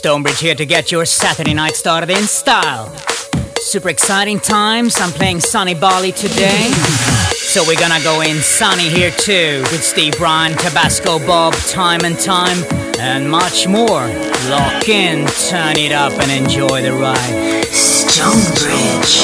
Stonebridge here to get your Saturday night started in style. Super exciting times. I'm playing Sunny Bali today. So we're gonna go in sunny here too with Steve Ryan, Tabasco Bob, Time and Time, and much more. Lock in, turn it up, and enjoy the ride. Stonebridge.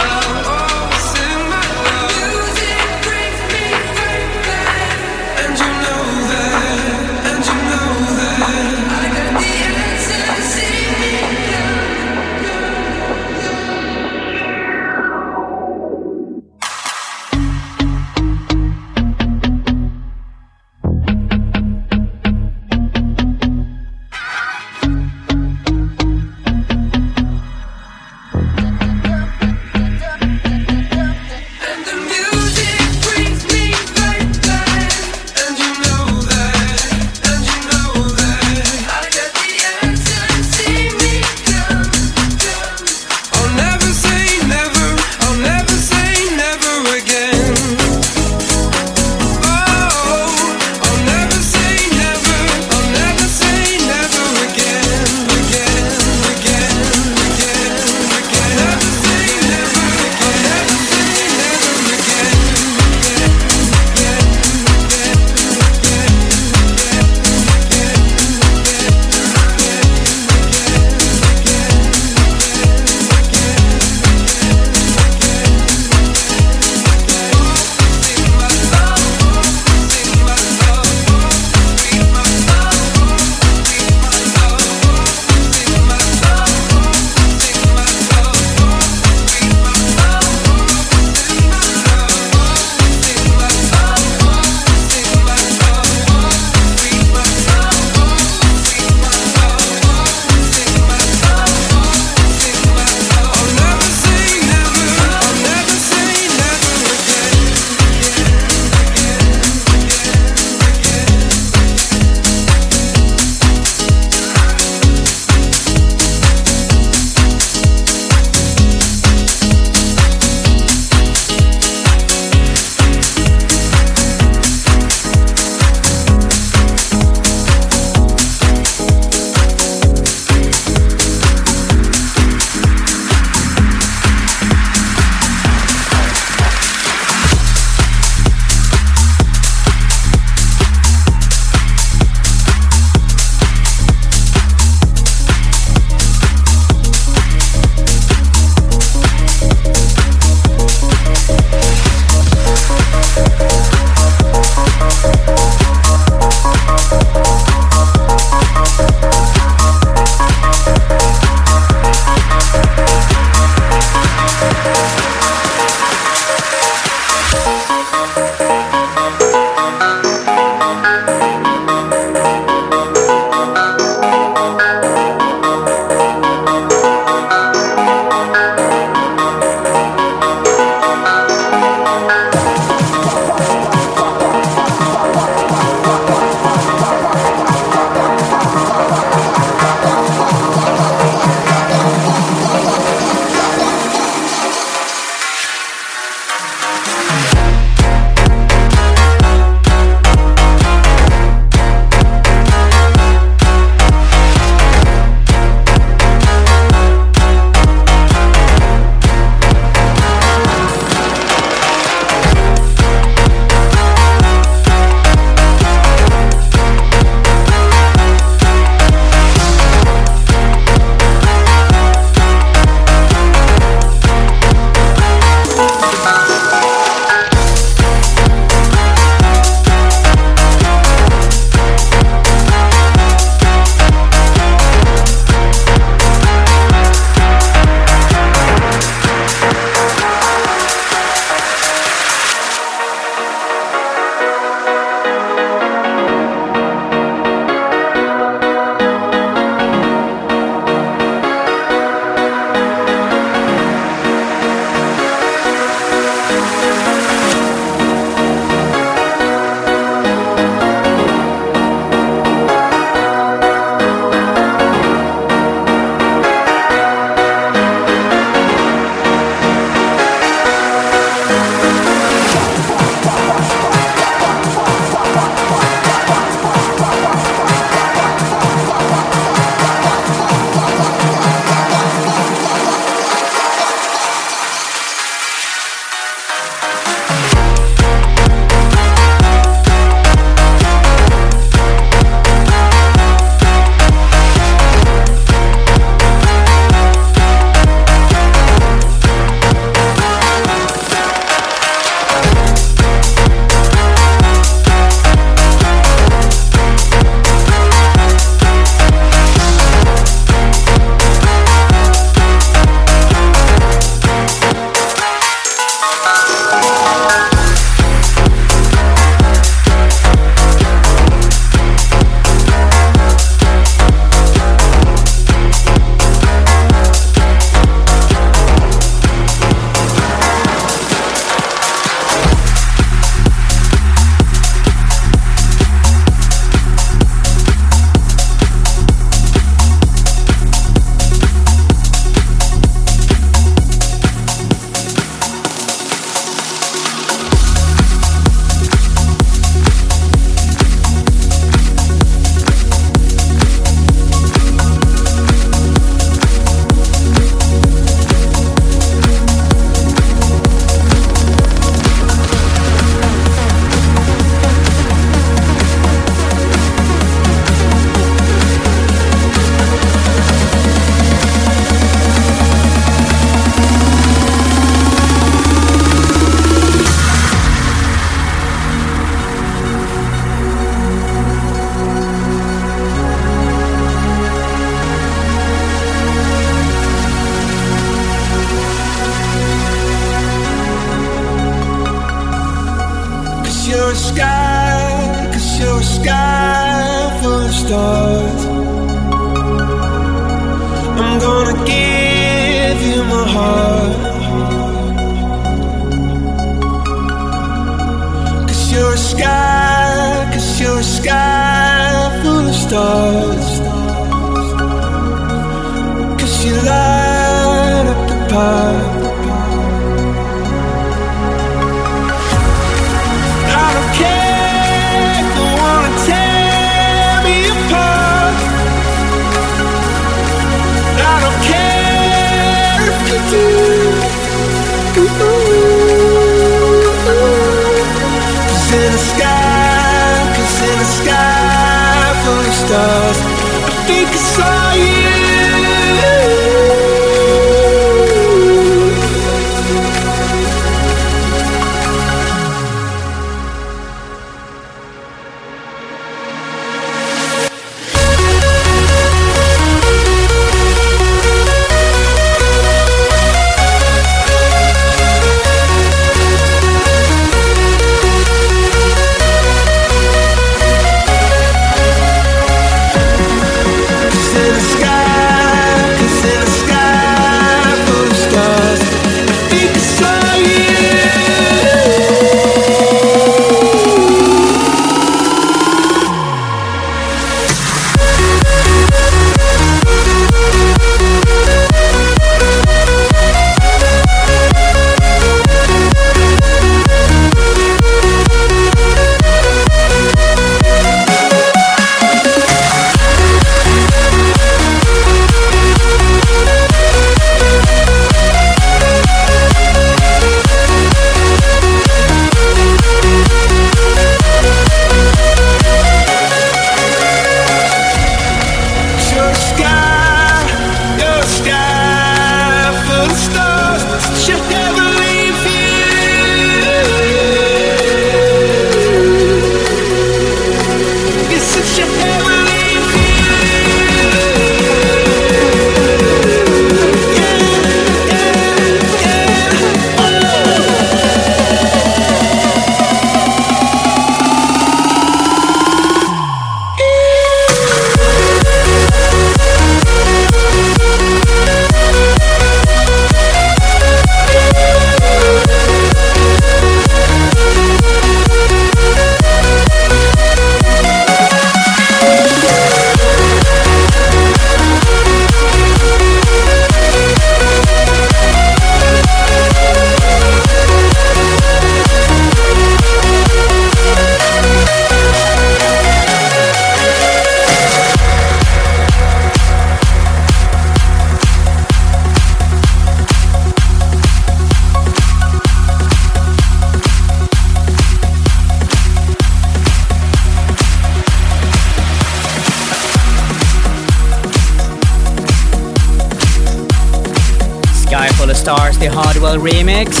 Remix,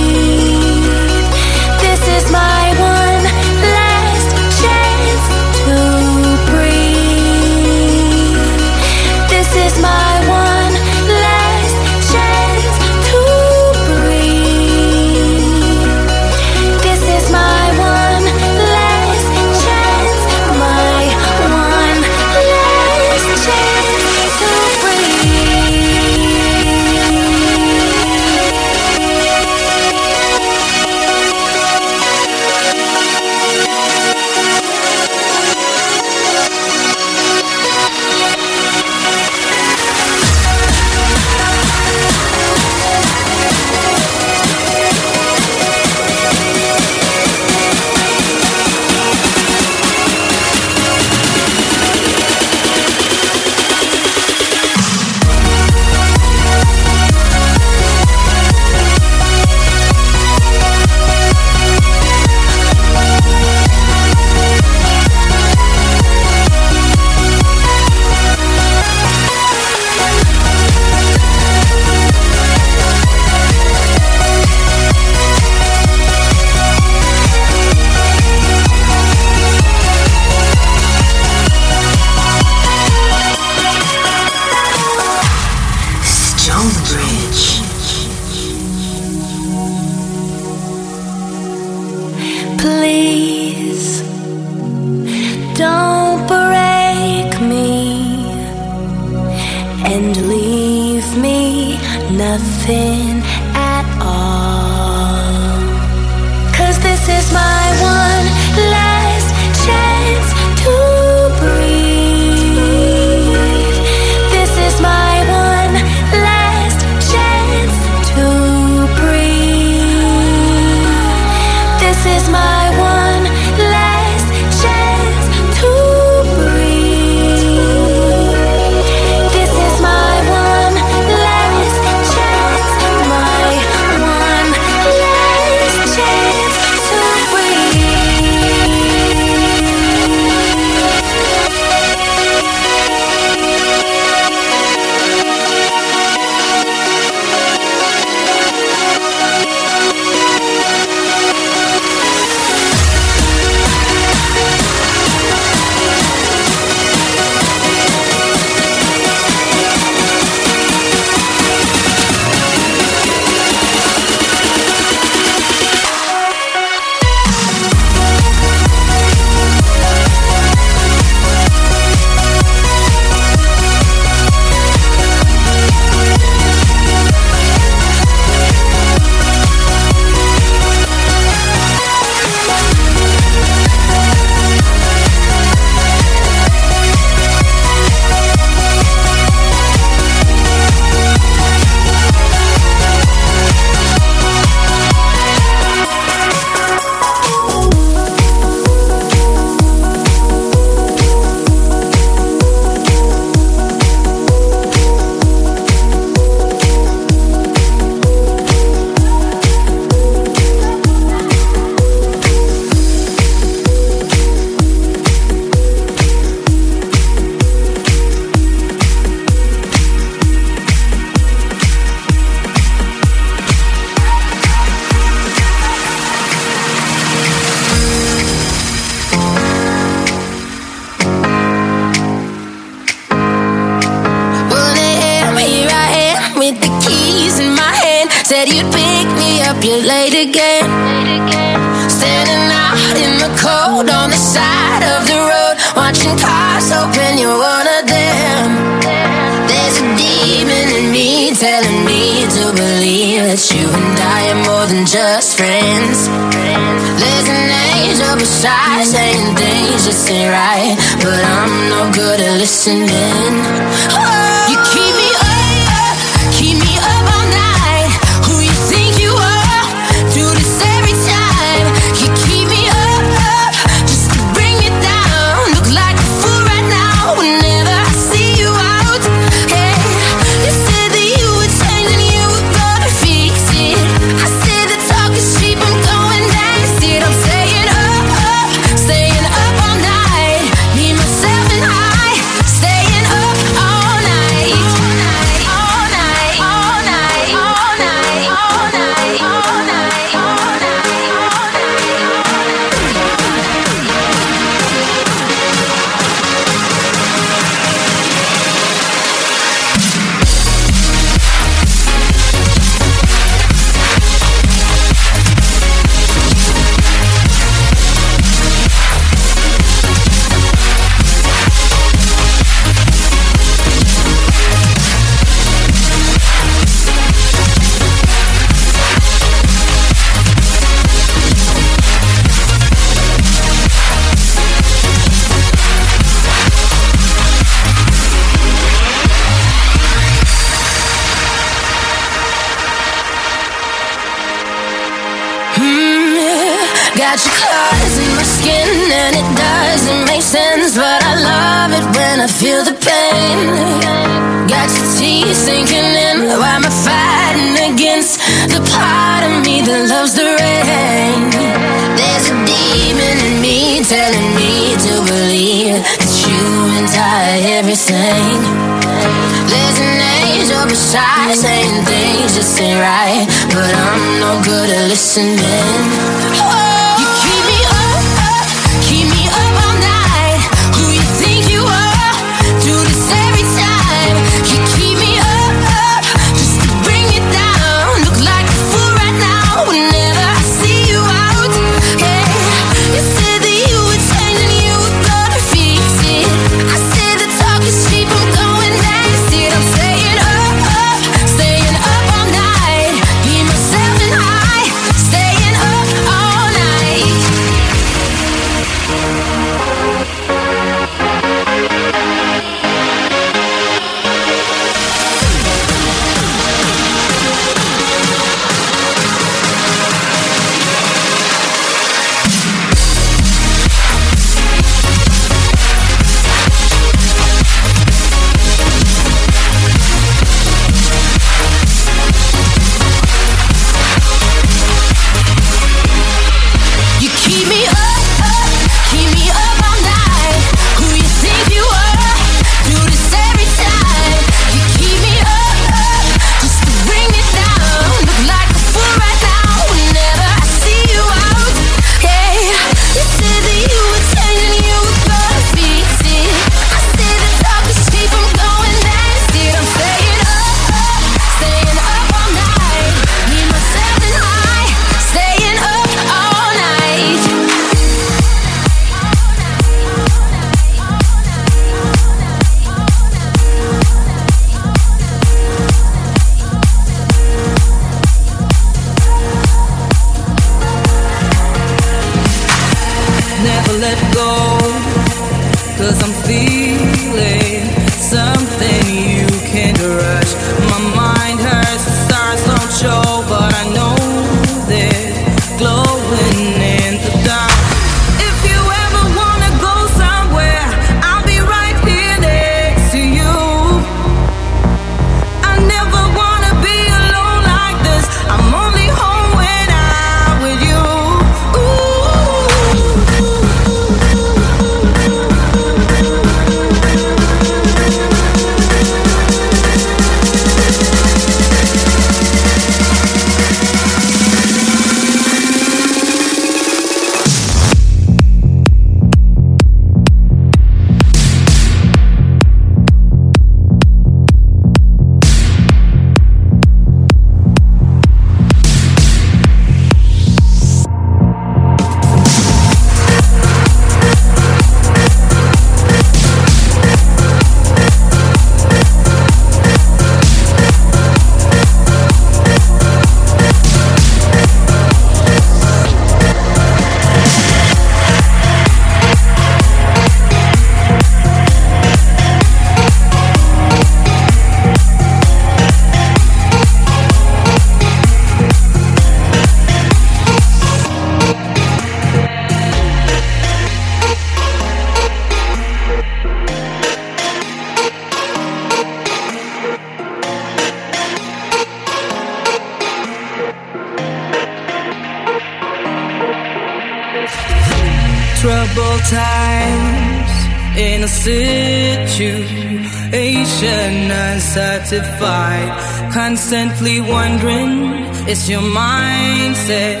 sanctified. Constantly wondering, it's your mindset.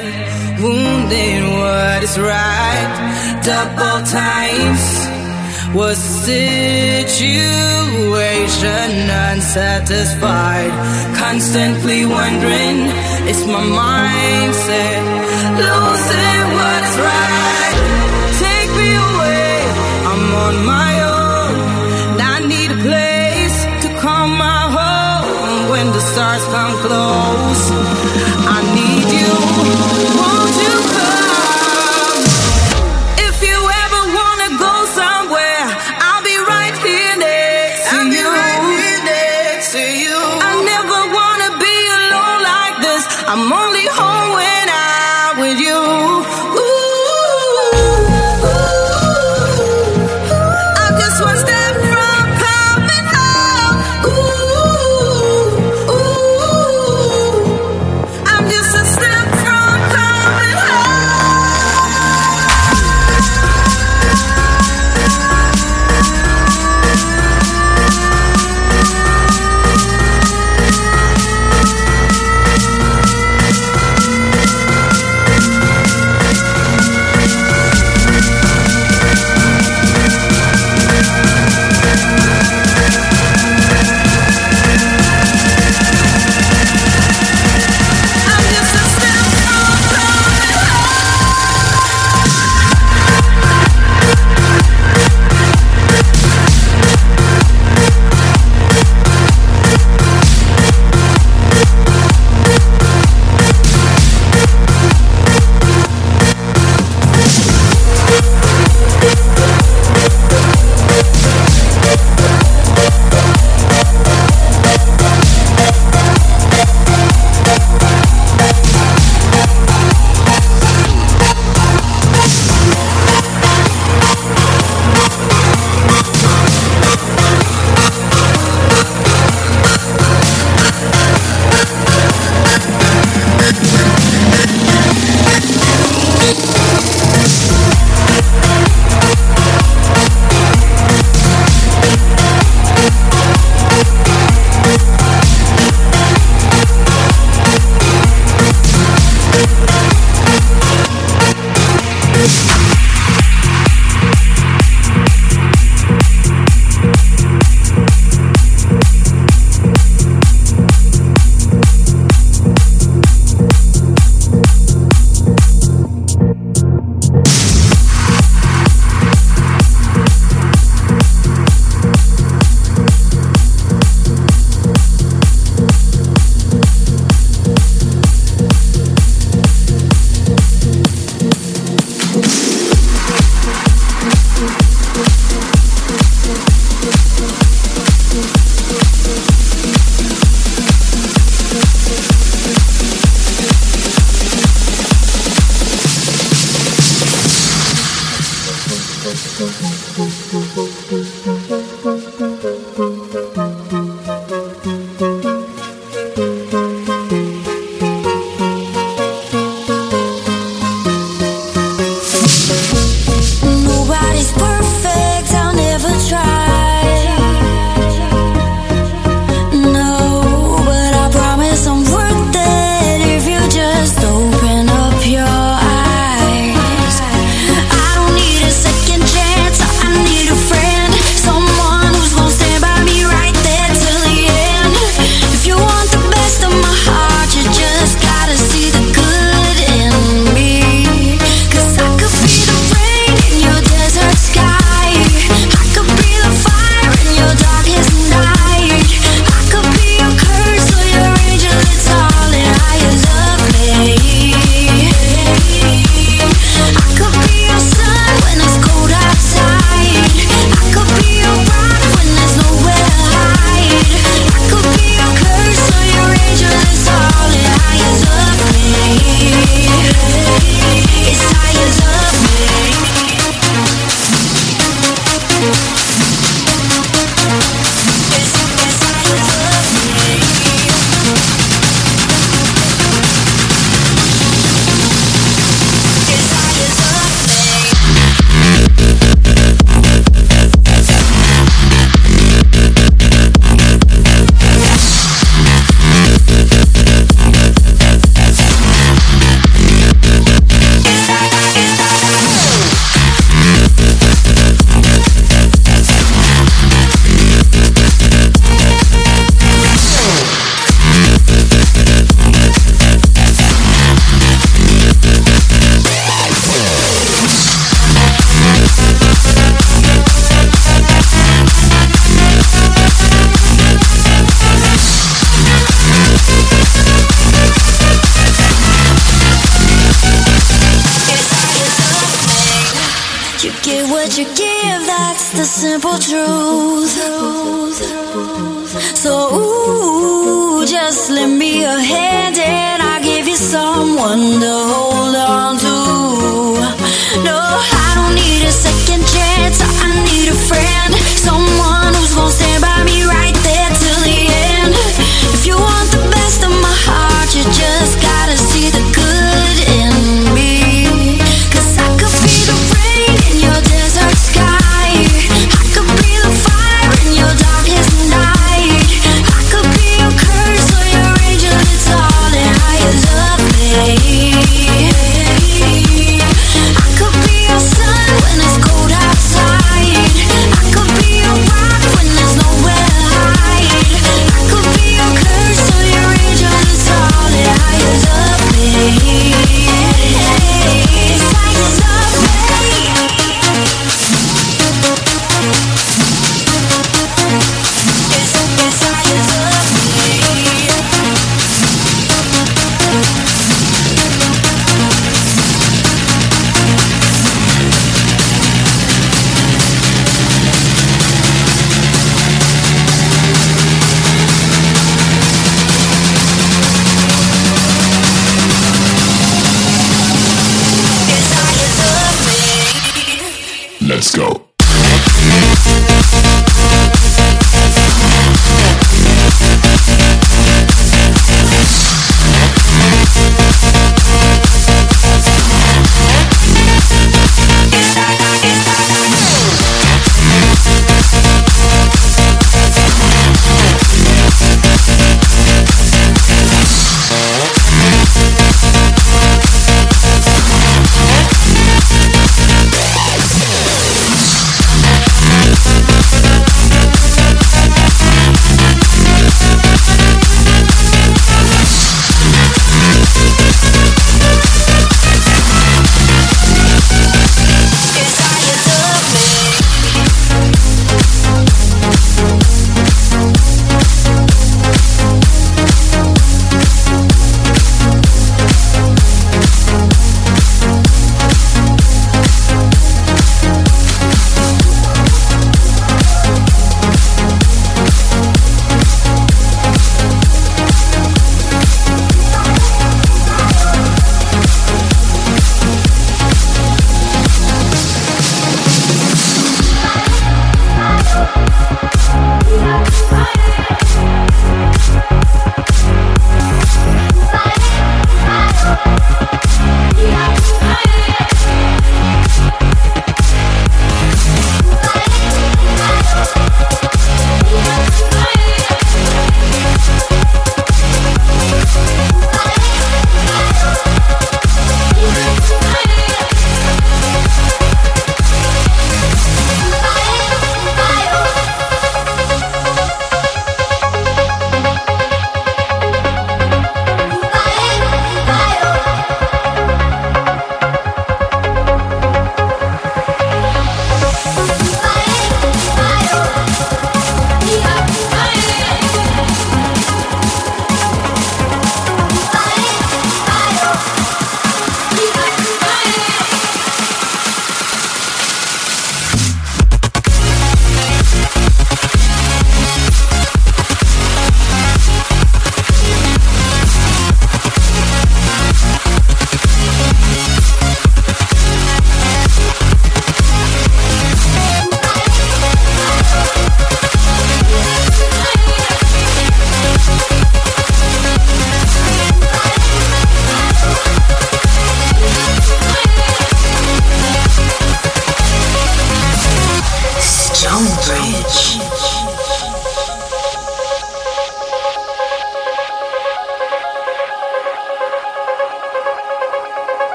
wounding what is right. Double times was situation unsatisfied. Constantly wondering, it's my mindset. Losing what is right. come close. I need you. Won't you come?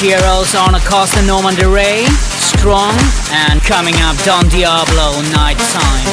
Heroes on Acosta Norman de strong. And coming up, Don Diablo, Night Time.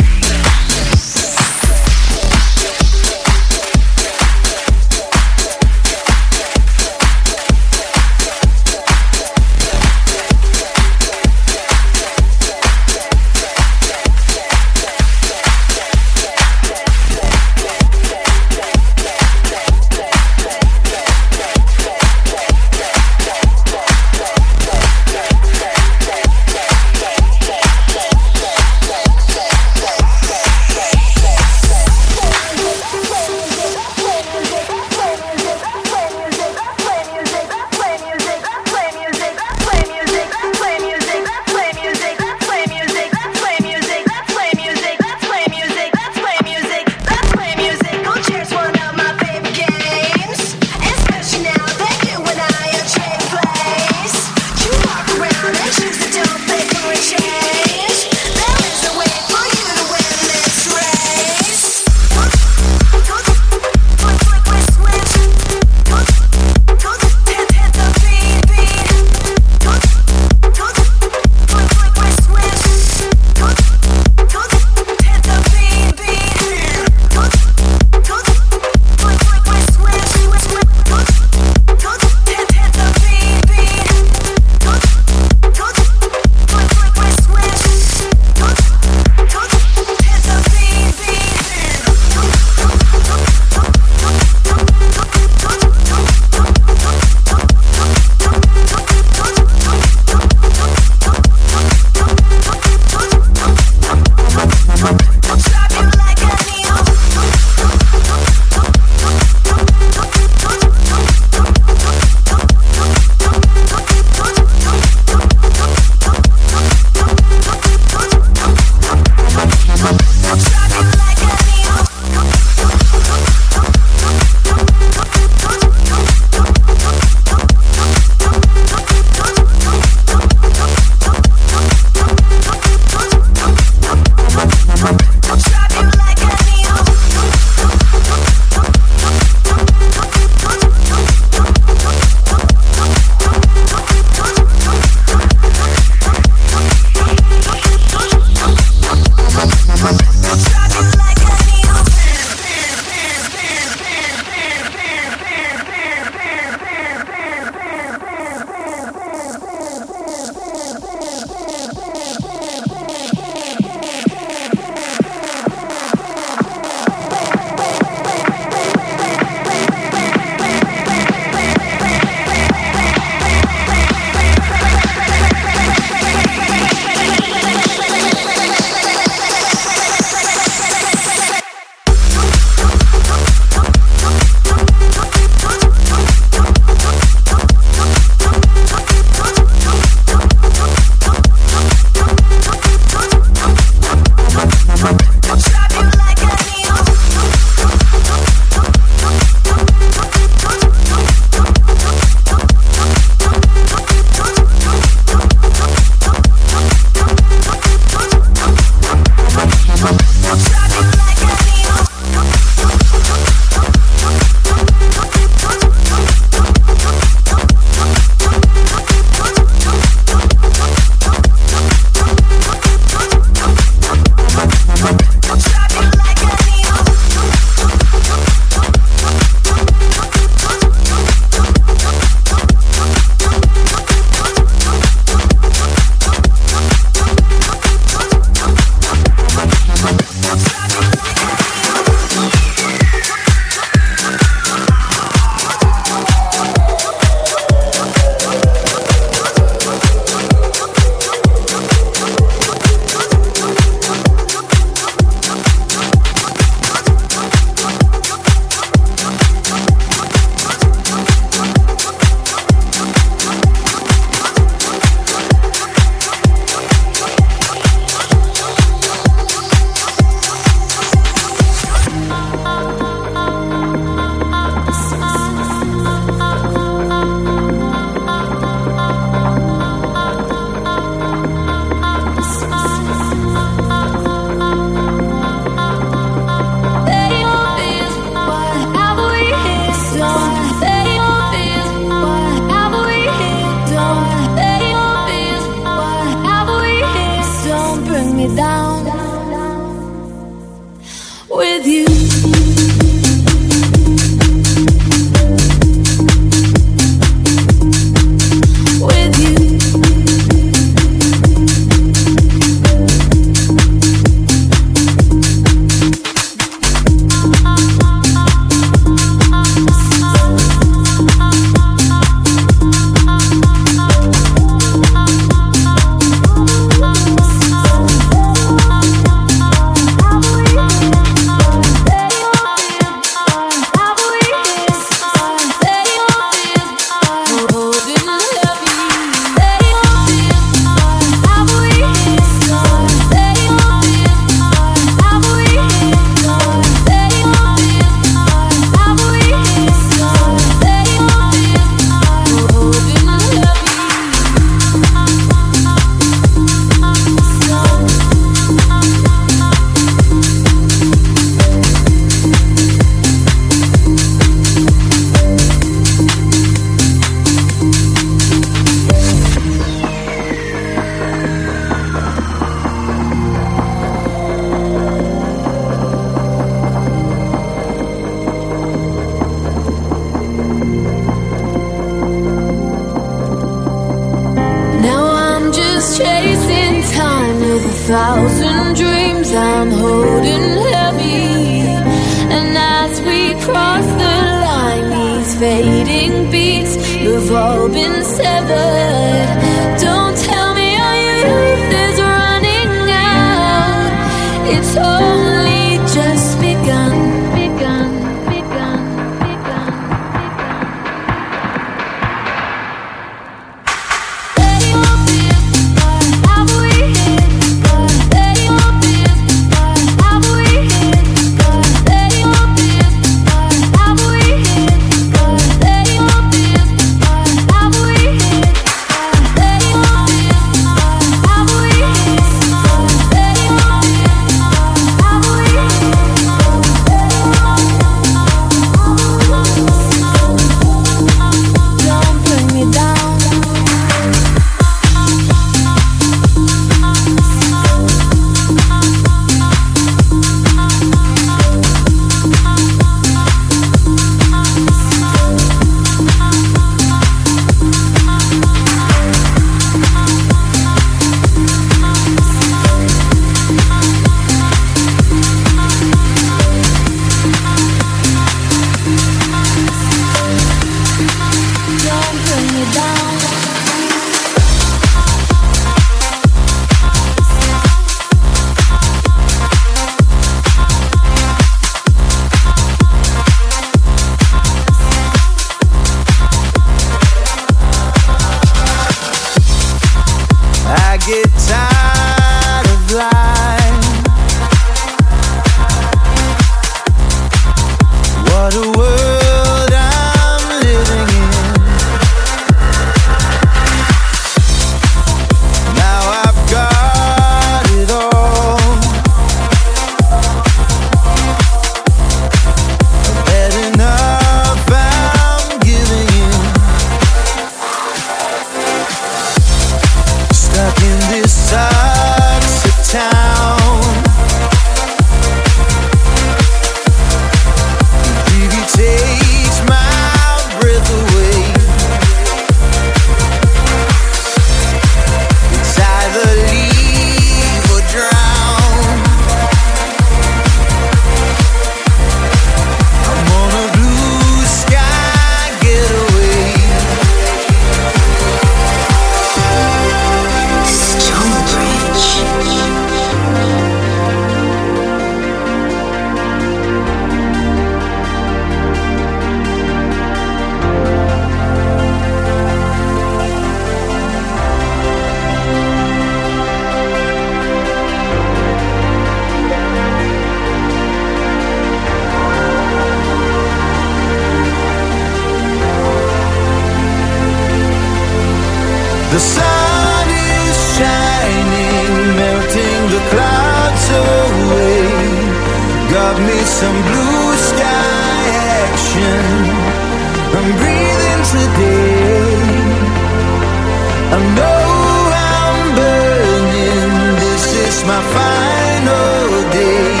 Final day.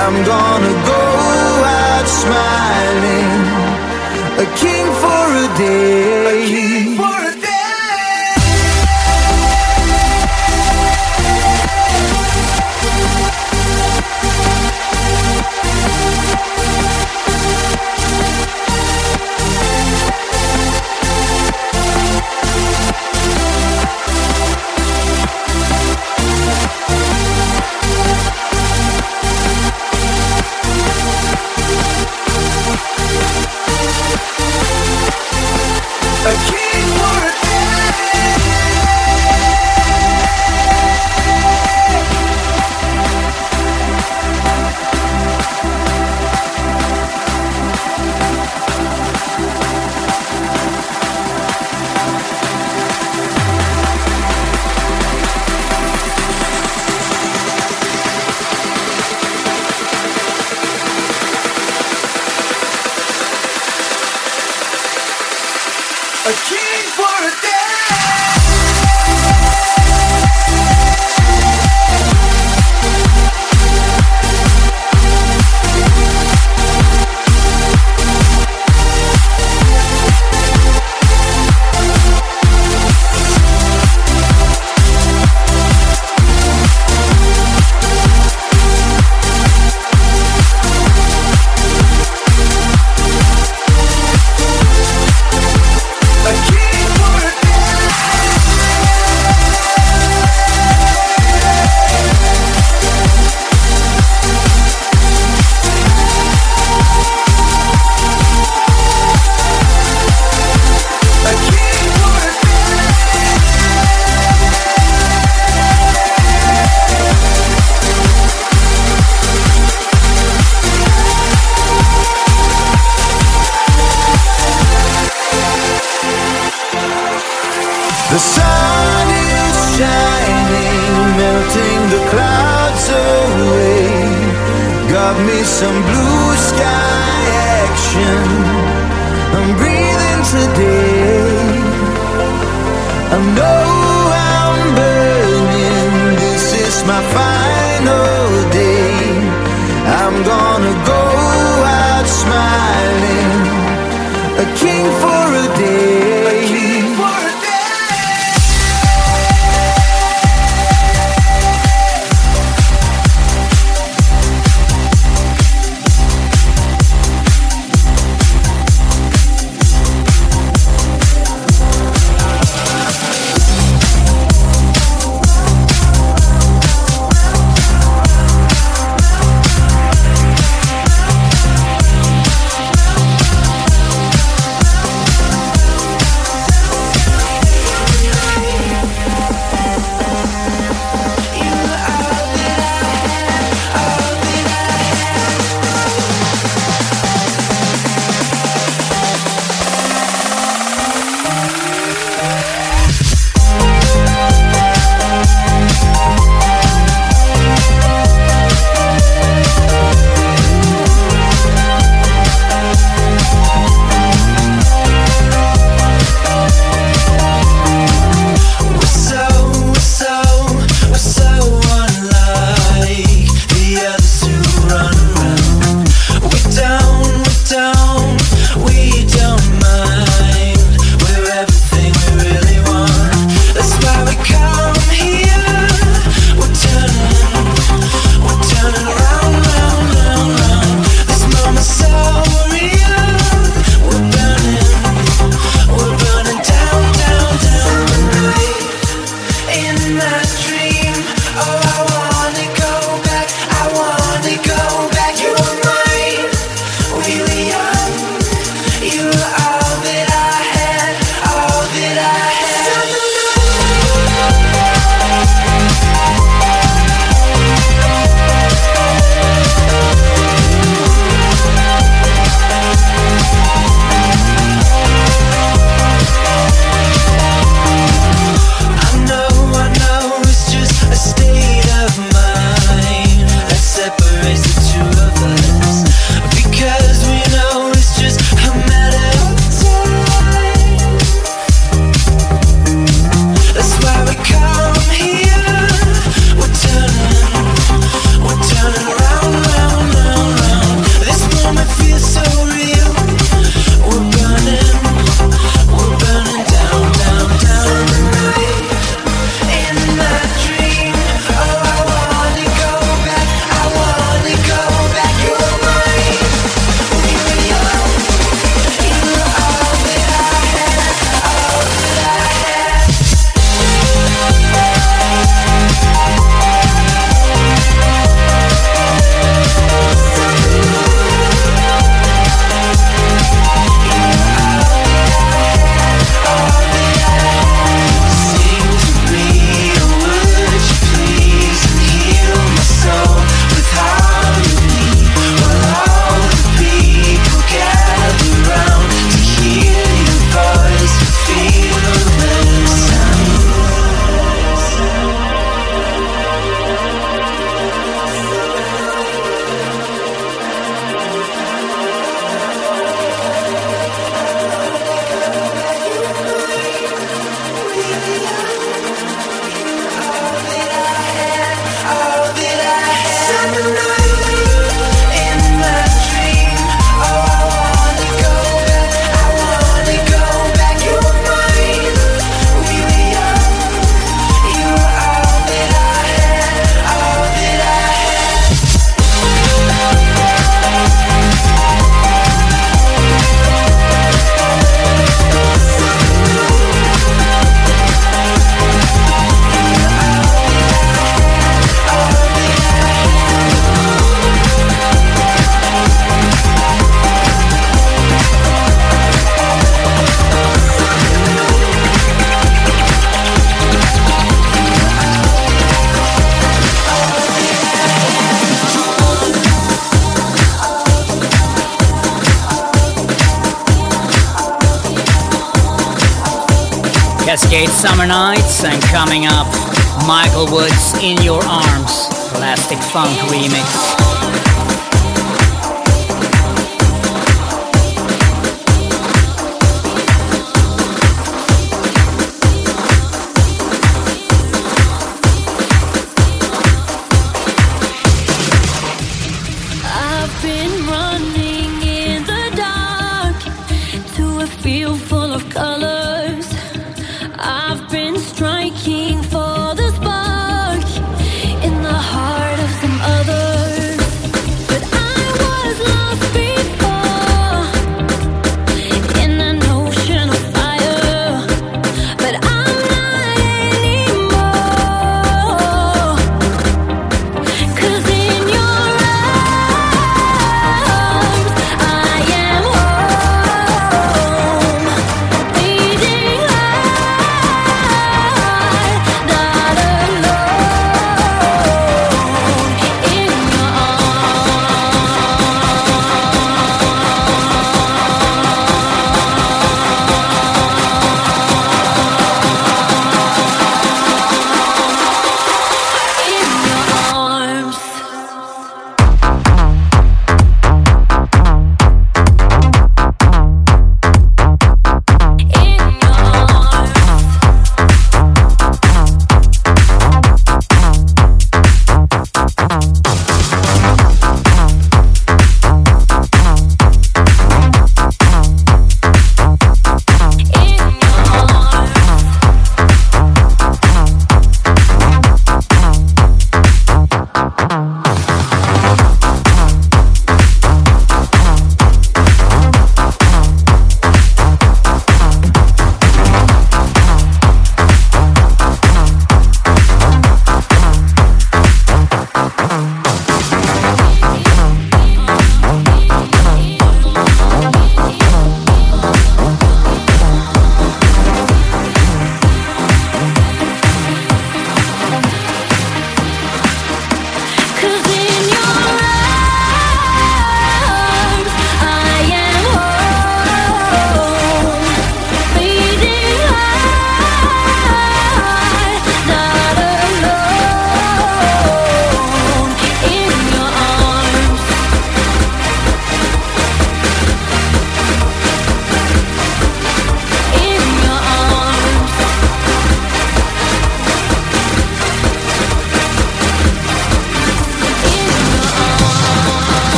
I'm gonna go out smiling, a king for a day.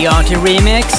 the Artie remix.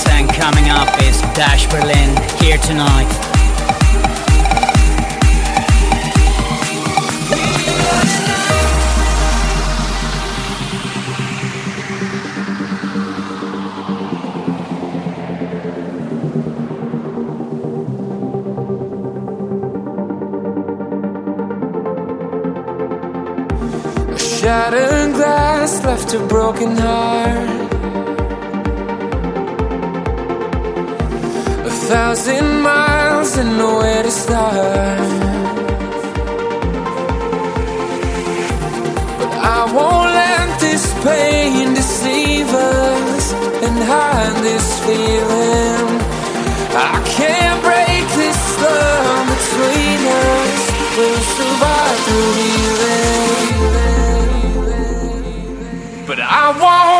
Deceivers and hide this feeling. I can't break this love between us. We'll survive through healing. But I won't.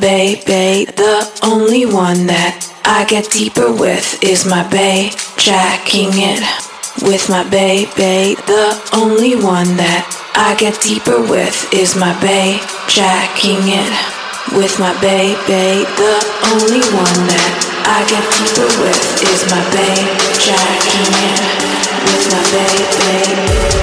baby. The only one that I get deeper with is my bay. Jacking it with my baby. The only one that I get deeper with is my bay. Jacking it with my baby. The only one that I get deeper with is my bay. Jacking it with my baby.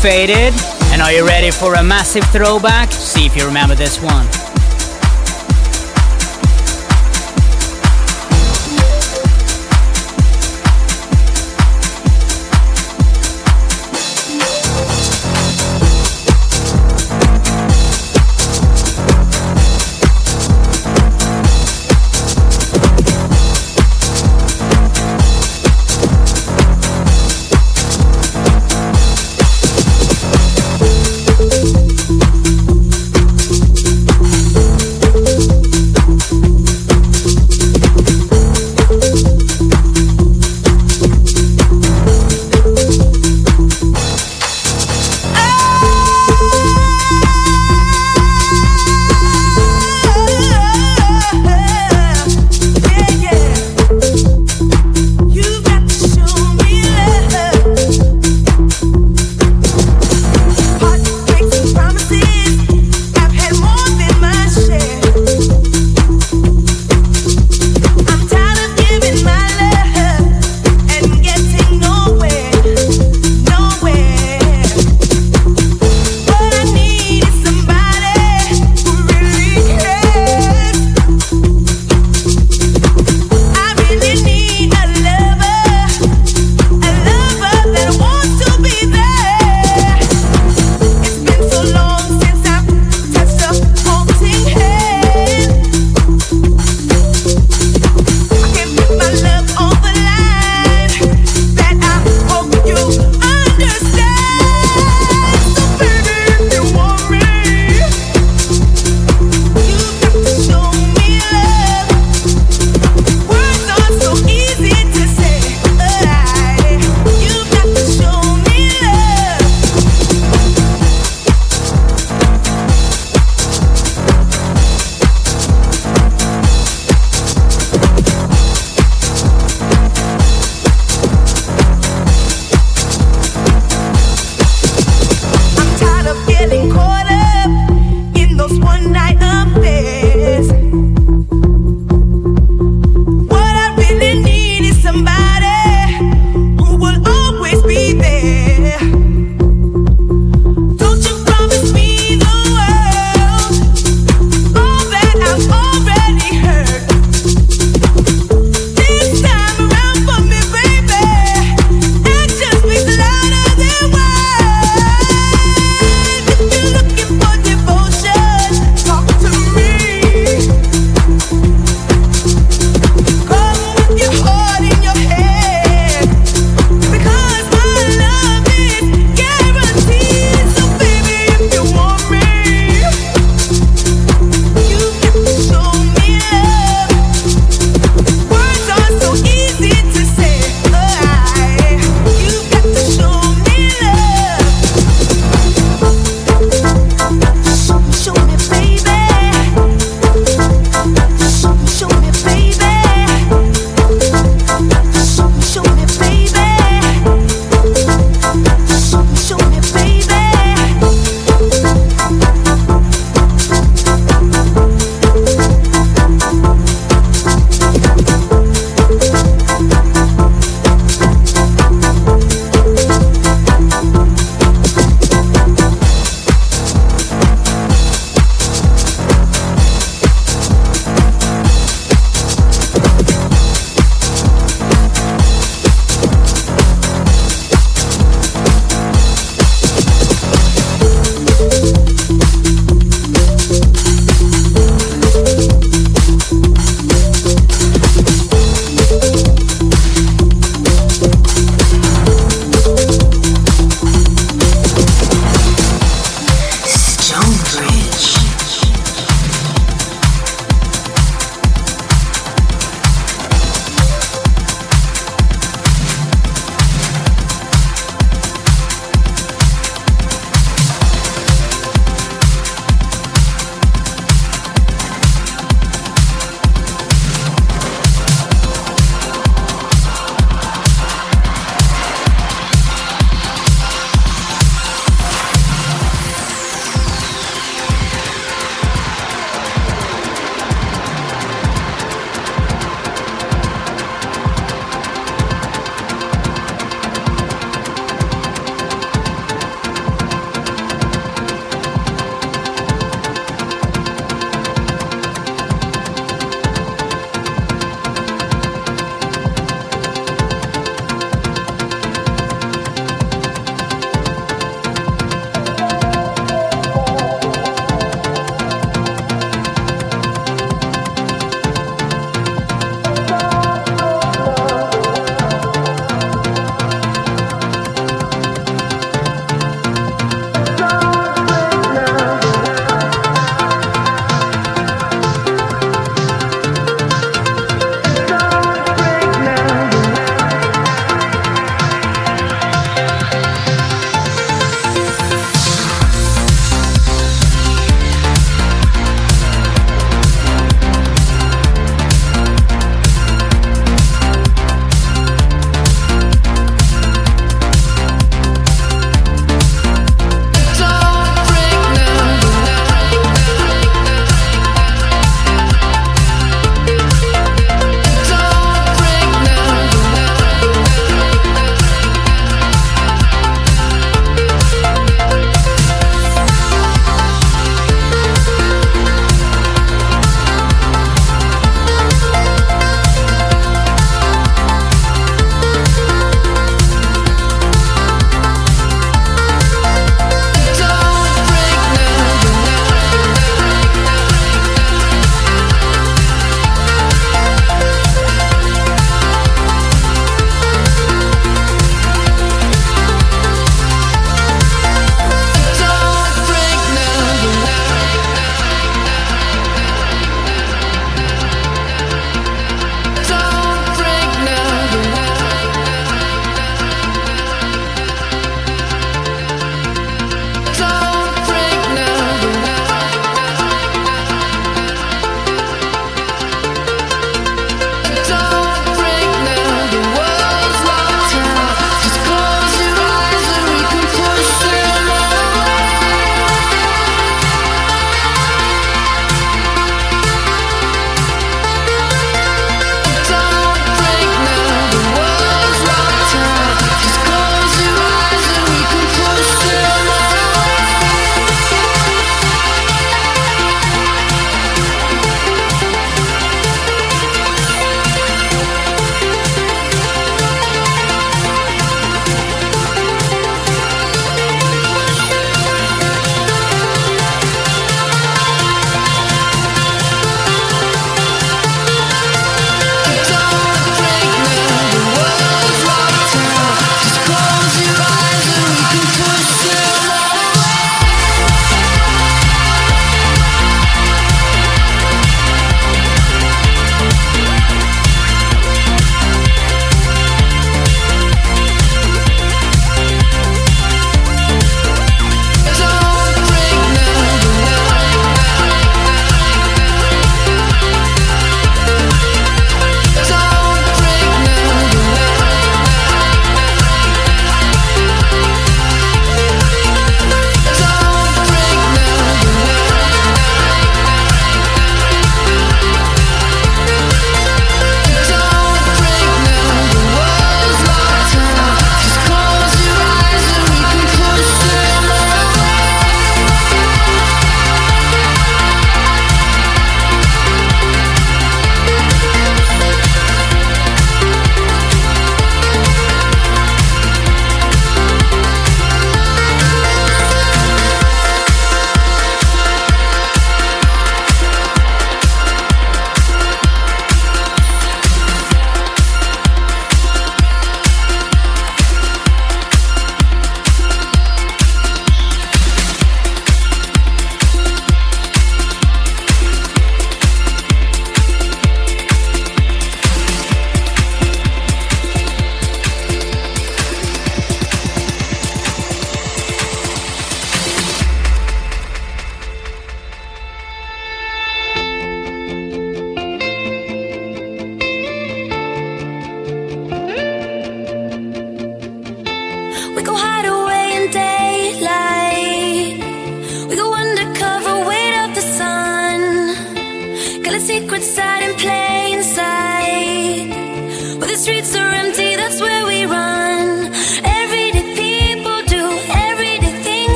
Faded. And are you ready for a massive throwback? See if you remember this one.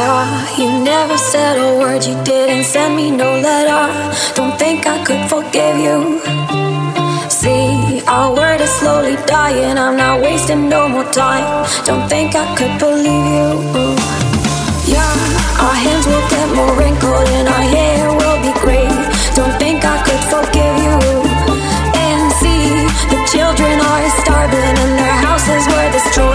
Yeah, you never said a word, you didn't send me no letter. Don't think I could forgive you. See, our word is slowly dying, I'm not wasting no more time. Don't think I could believe you. Yeah, our hands will get more wrinkled and our hair will be gray. Don't think I could forgive you. And see, the children are starving and their houses were destroyed.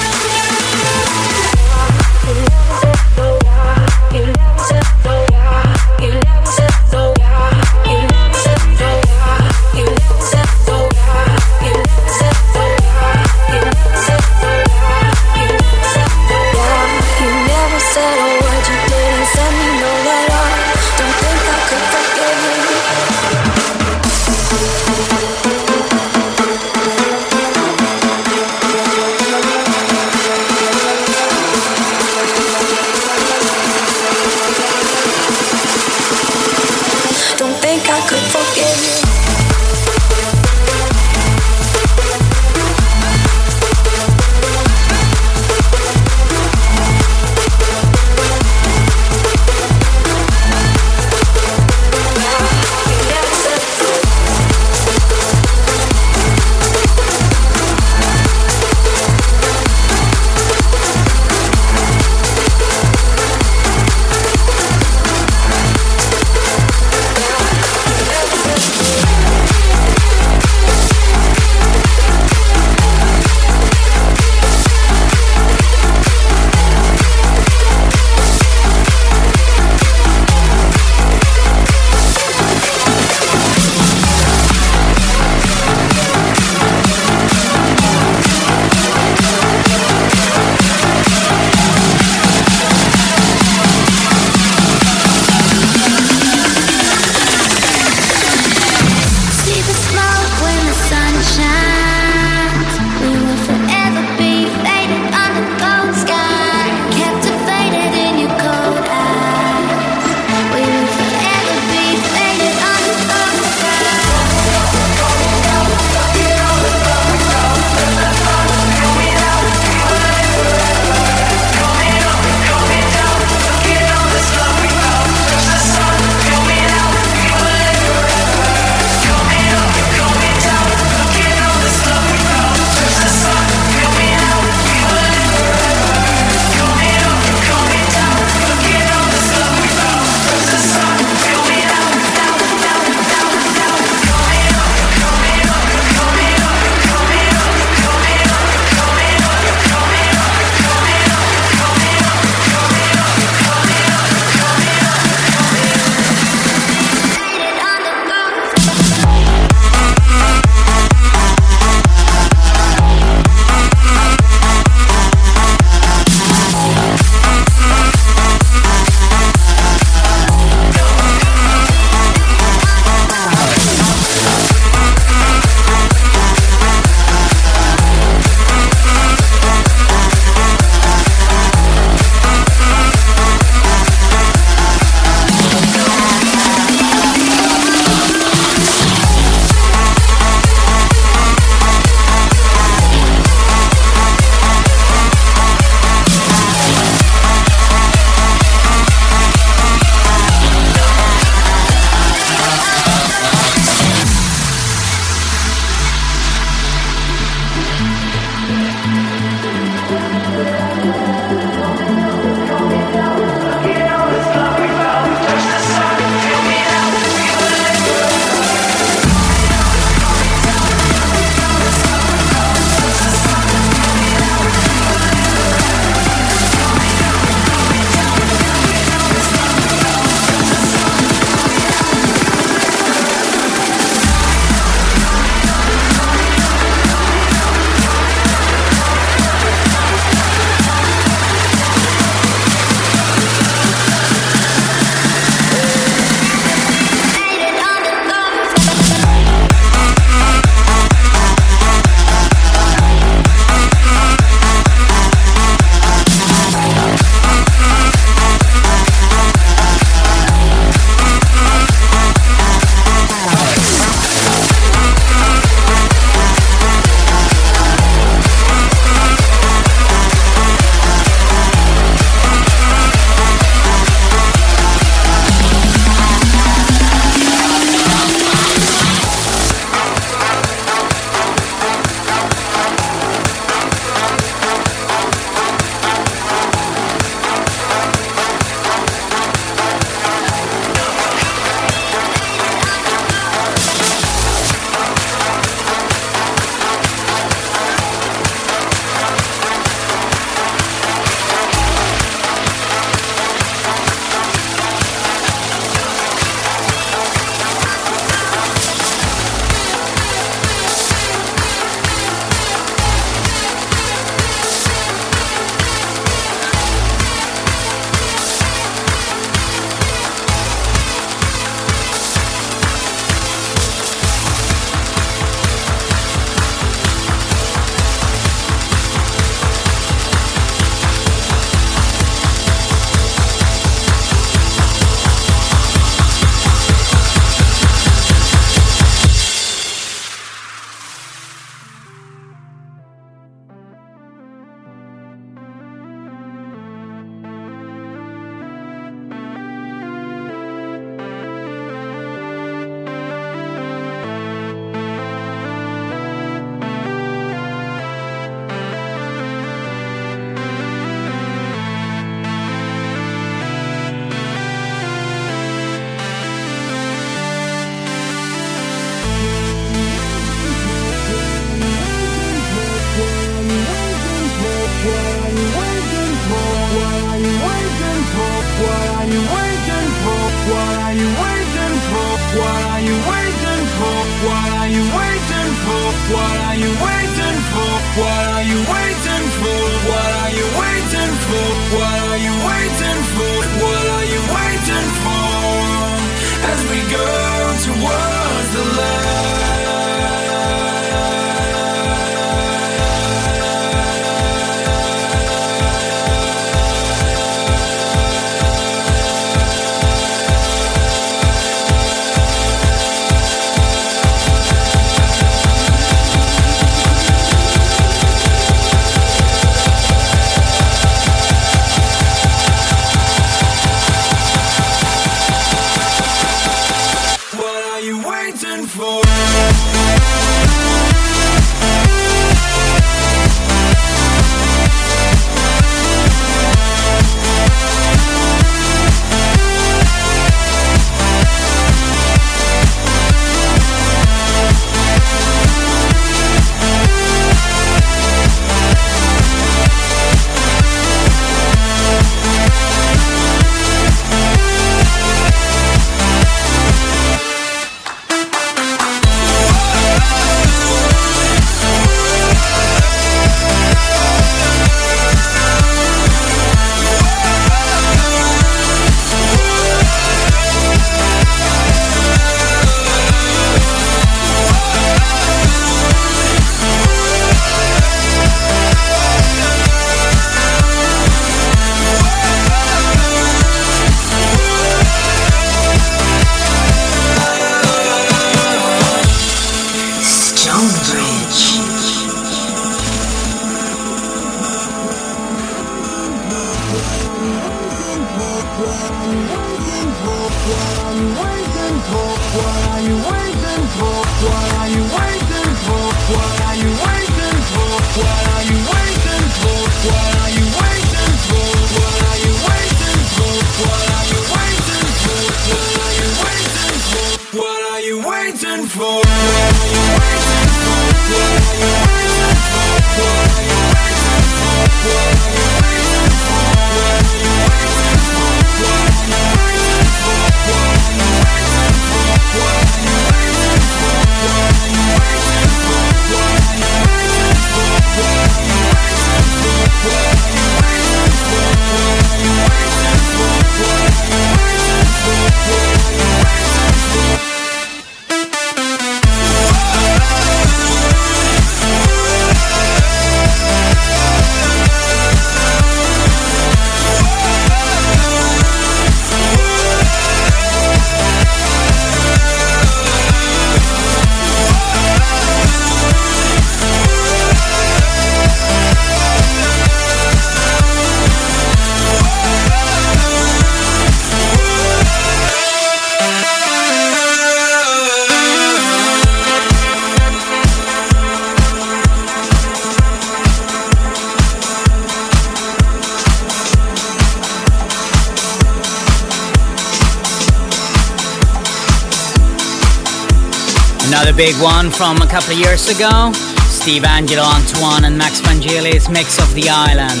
one from a couple of years ago Steve Angello Antoine and Max Vangelis Mix of the Island.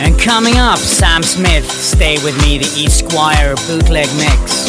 And coming up, Sam Smith, Stay With Me, the Esquire bootleg mix.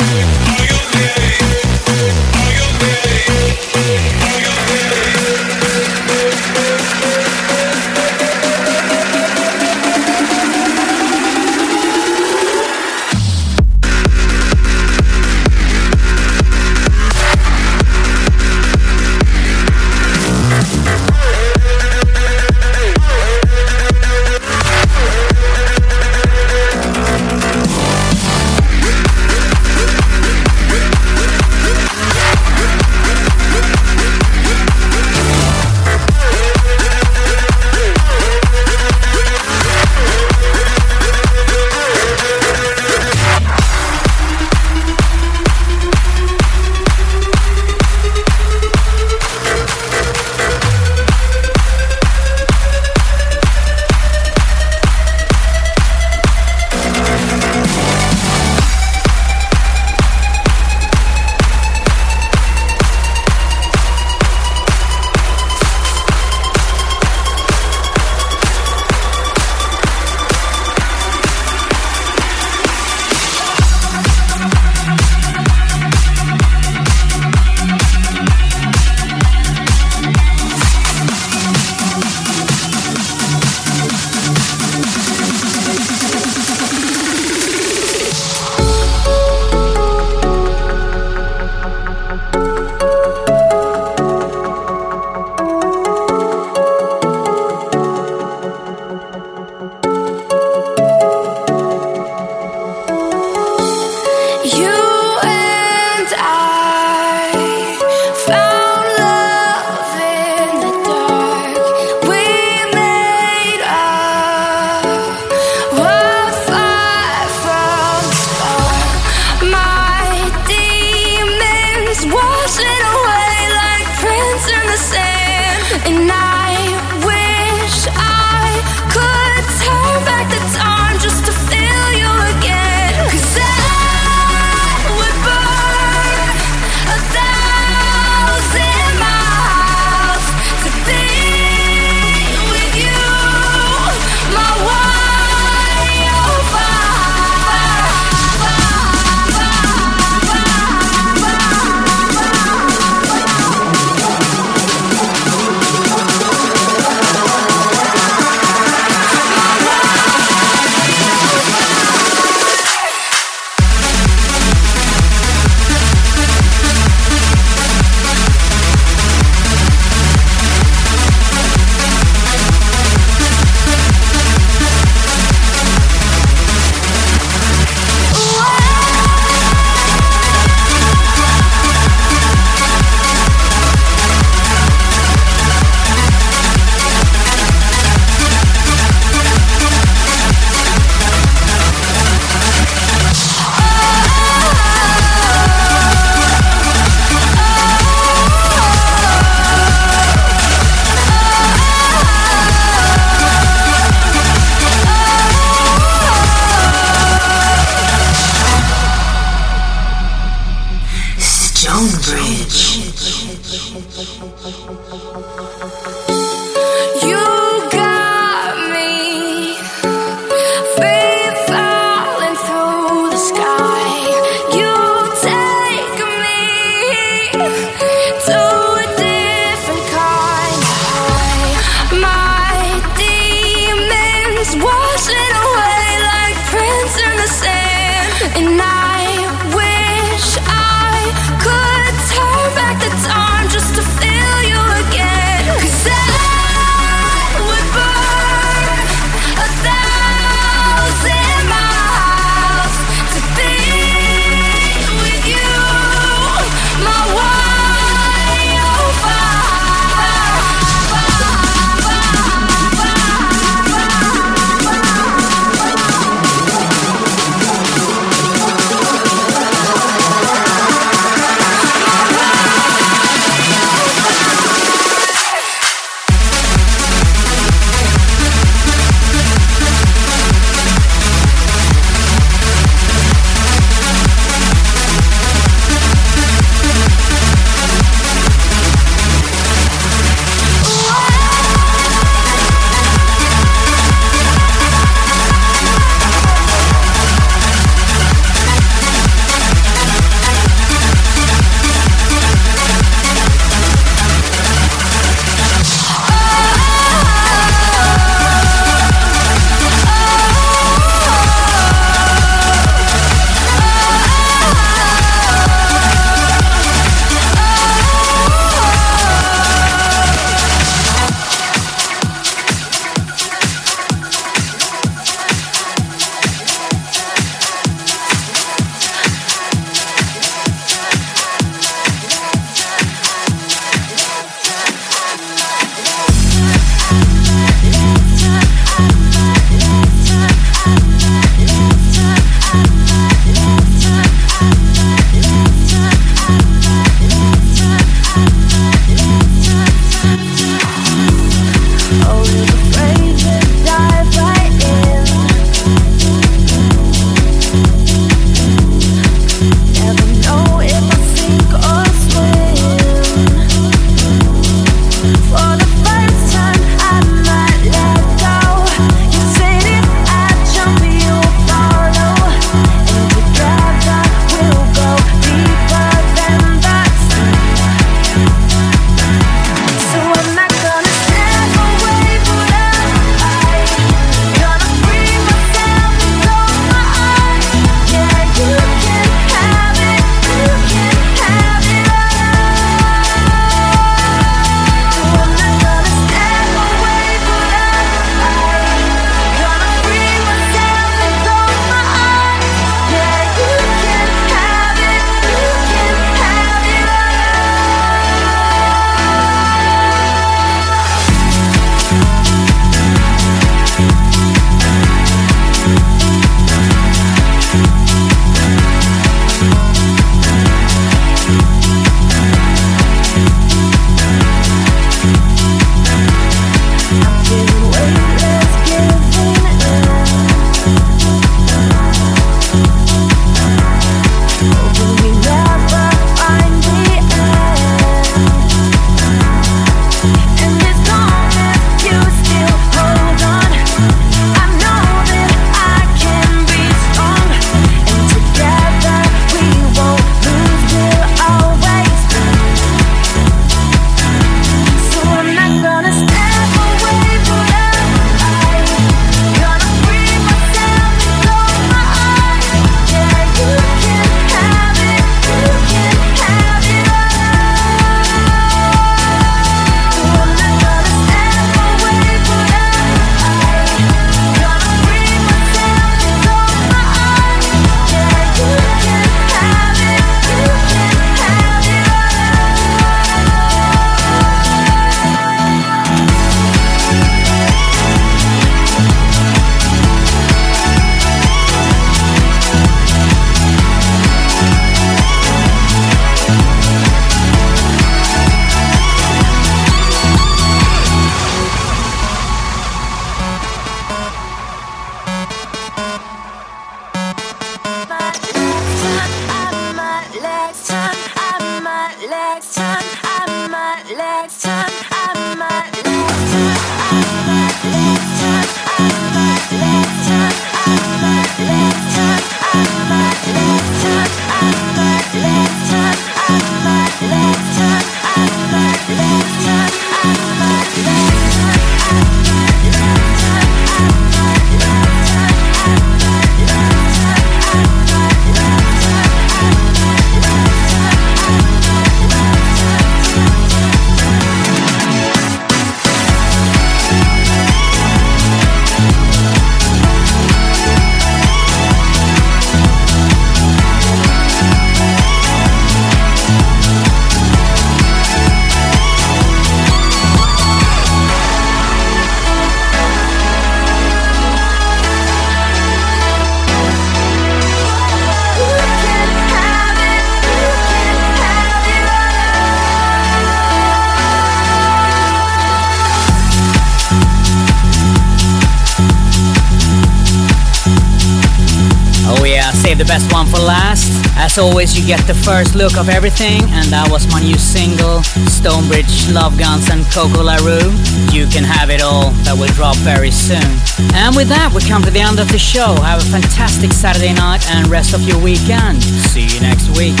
As always, you get the first look of everything, and that was my new single, StoneBridge, Love Guns, and Coco LaRue. You can have it all, that will drop very soon. And with that, we come to the end of the show. Have a fantastic Saturday night and rest of your weekend. See you next week.